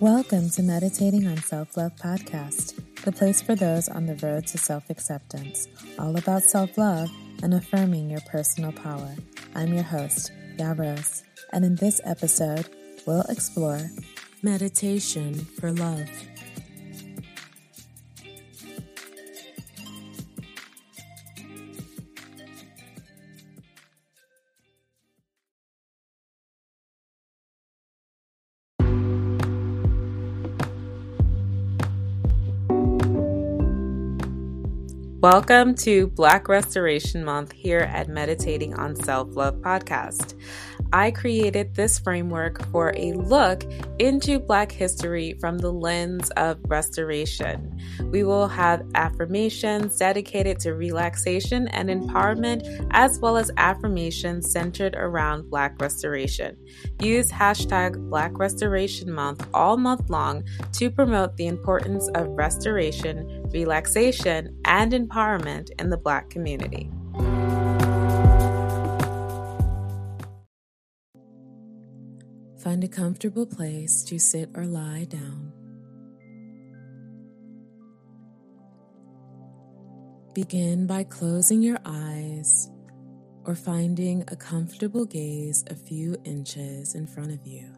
Welcome to Meditating on Self Love Podcast, the place for those on the road to self acceptance, all about self love and affirming your personal power. I'm your host, Yarose, and in this episode, we'll explore meditation for love. Welcome to Black Restoration Month here at Meditating on Self Love podcast. I created this framework for a look into Black history from the lens of restoration. We will have affirmations dedicated to relaxation and empowerment, as well as affirmations centered around Black restoration. Use hashtag Black Restoration Month all month long to promote the importance of restoration, relaxation, and empowerment in the Black community. Find a comfortable place to sit or lie down. Begin by closing your eyes or finding a comfortable gaze a few inches in front of you.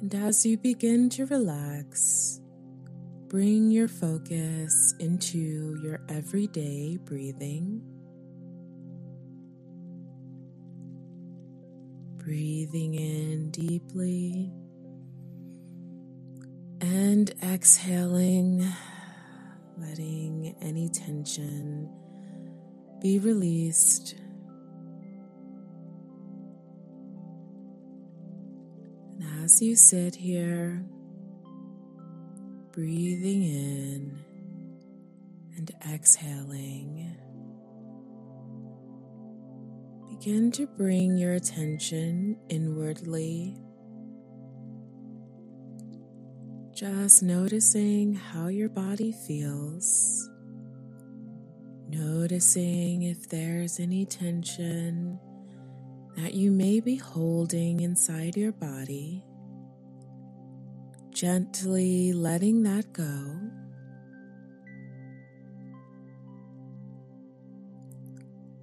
And as you begin to relax, bring your focus into your everyday breathing. Breathing in deeply and exhaling, letting any tension be released. And as you sit here, breathing in and exhaling. Begin to bring your attention inwardly. Just noticing how your body feels. Noticing if there's any tension that you may be holding inside your body. Gently letting that go.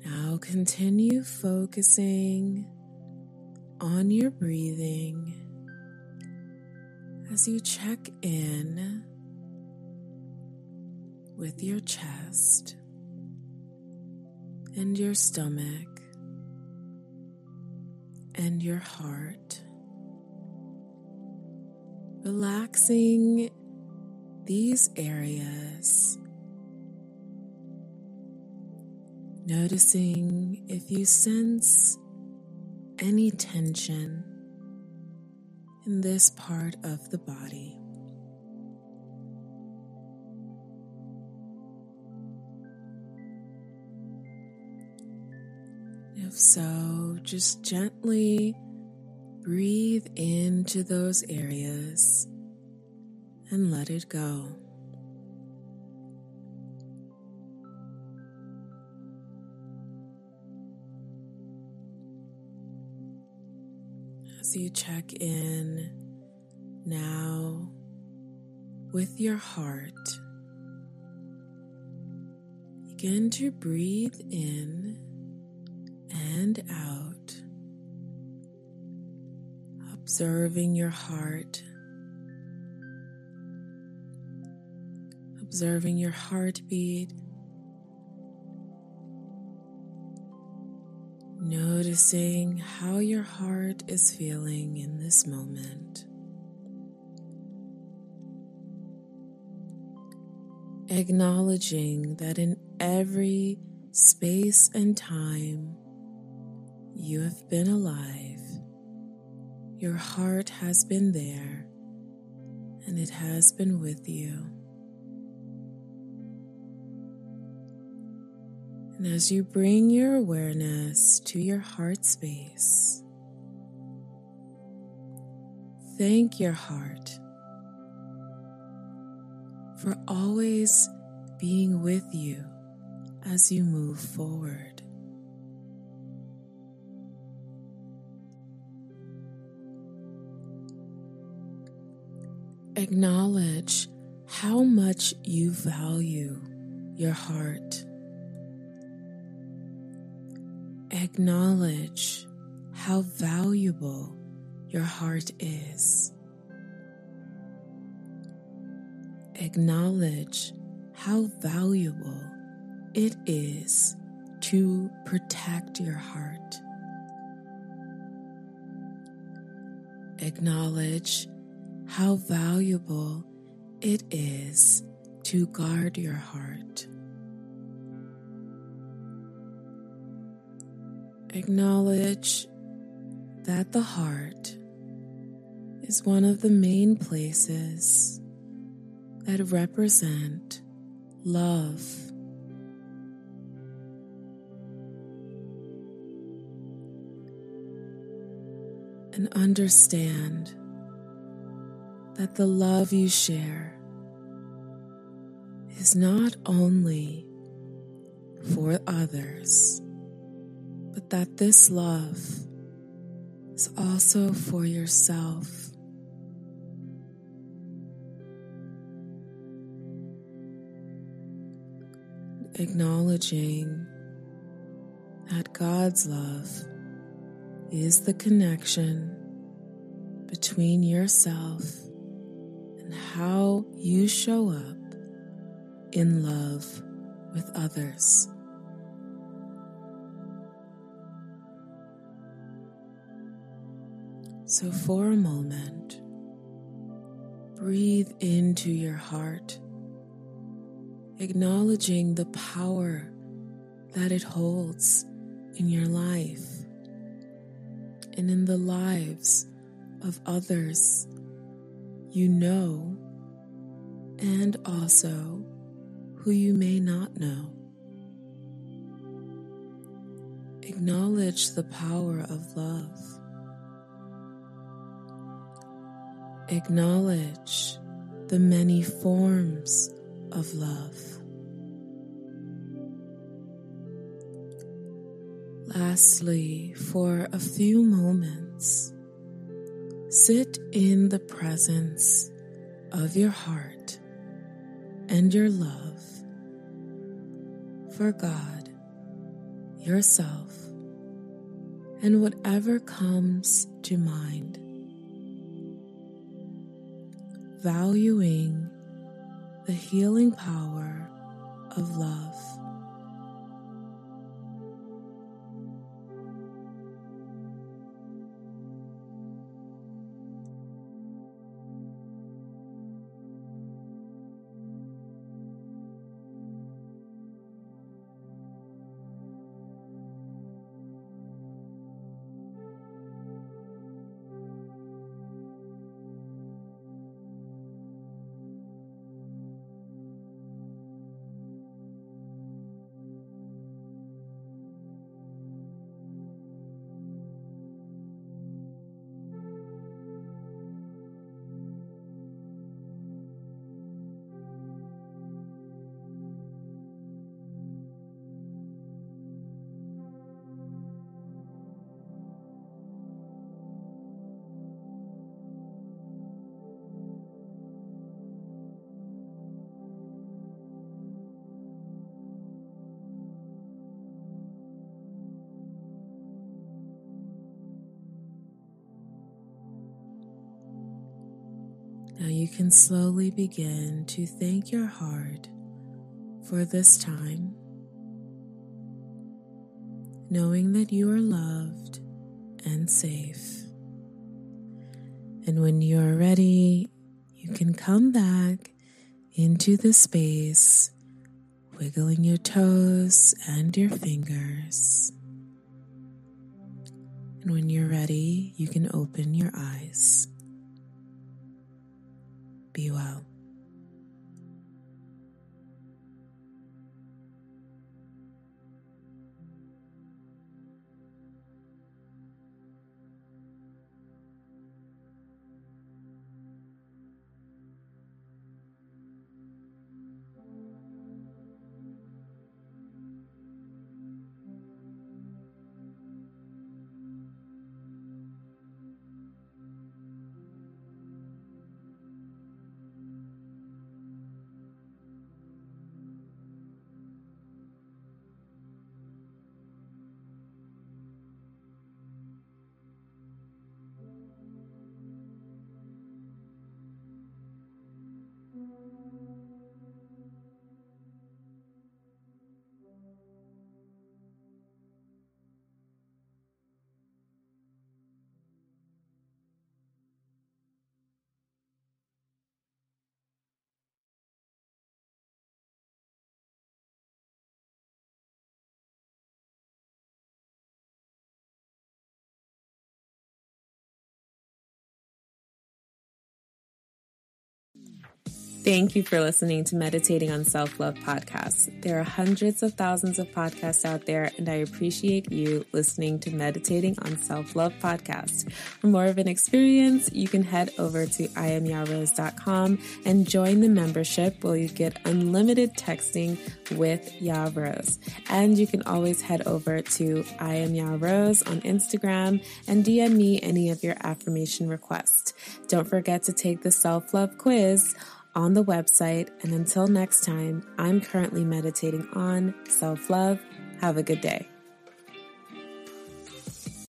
Now continue focusing on your breathing as you check in with your chest and your stomach and your heart. Relaxing these areas Noticing if you sense any tension in this part of the body. If so, just gently breathe into those areas and let it go. You check in now with your heart, begin to breathe in and out, observing your heart, observing your heartbeat Noticing how your heart is feeling in this moment. Acknowledging that in every space and time you have been alive, your heart has been there and it has been with you. And as you bring your awareness to your heart space, thank your heart for always being with you as you move forward. Acknowledge how much you value your heart. Acknowledge how valuable your heart is. Acknowledge how valuable it is to protect your heart. Acknowledge how valuable it is to guard your heart. Acknowledge that the heart is one of the main places that represent love. And understand that the love you share is not only for others, but that this love is also for yourself. Acknowledging that God's love is the connection between yourself and how you show up in love with others. So, for a moment, breathe into your heart, acknowledging the power that it holds in your life and in the lives of others you know and also who you may not know. Acknowledge the power of love. Acknowledge the many forms of love. Lastly, for a few moments, sit in the presence of your heart and your love for God, yourself, and whatever comes to mind. Valuing the healing power of love. Now you can slowly begin to thank your heart for this time, knowing that you are loved and safe. And when you are ready, you can come back into the space, wiggling your toes and your fingers. And when you're ready, you can open your eyes. Be well. Thank you for listening to Meditating on Self Love podcasts. There are hundreds of thousands of podcasts out there, and I appreciate you listening to Meditating on Self Love podcast. For more of an experience, you can head over to iamyarose.com and join the membership where you get unlimited texting with Ya Rose. And you can always head over to I am on Instagram and DM me any of your affirmation requests. Don't forget to take the self love quiz on the website. And until next time, I'm currently meditating on self love. Have a good day.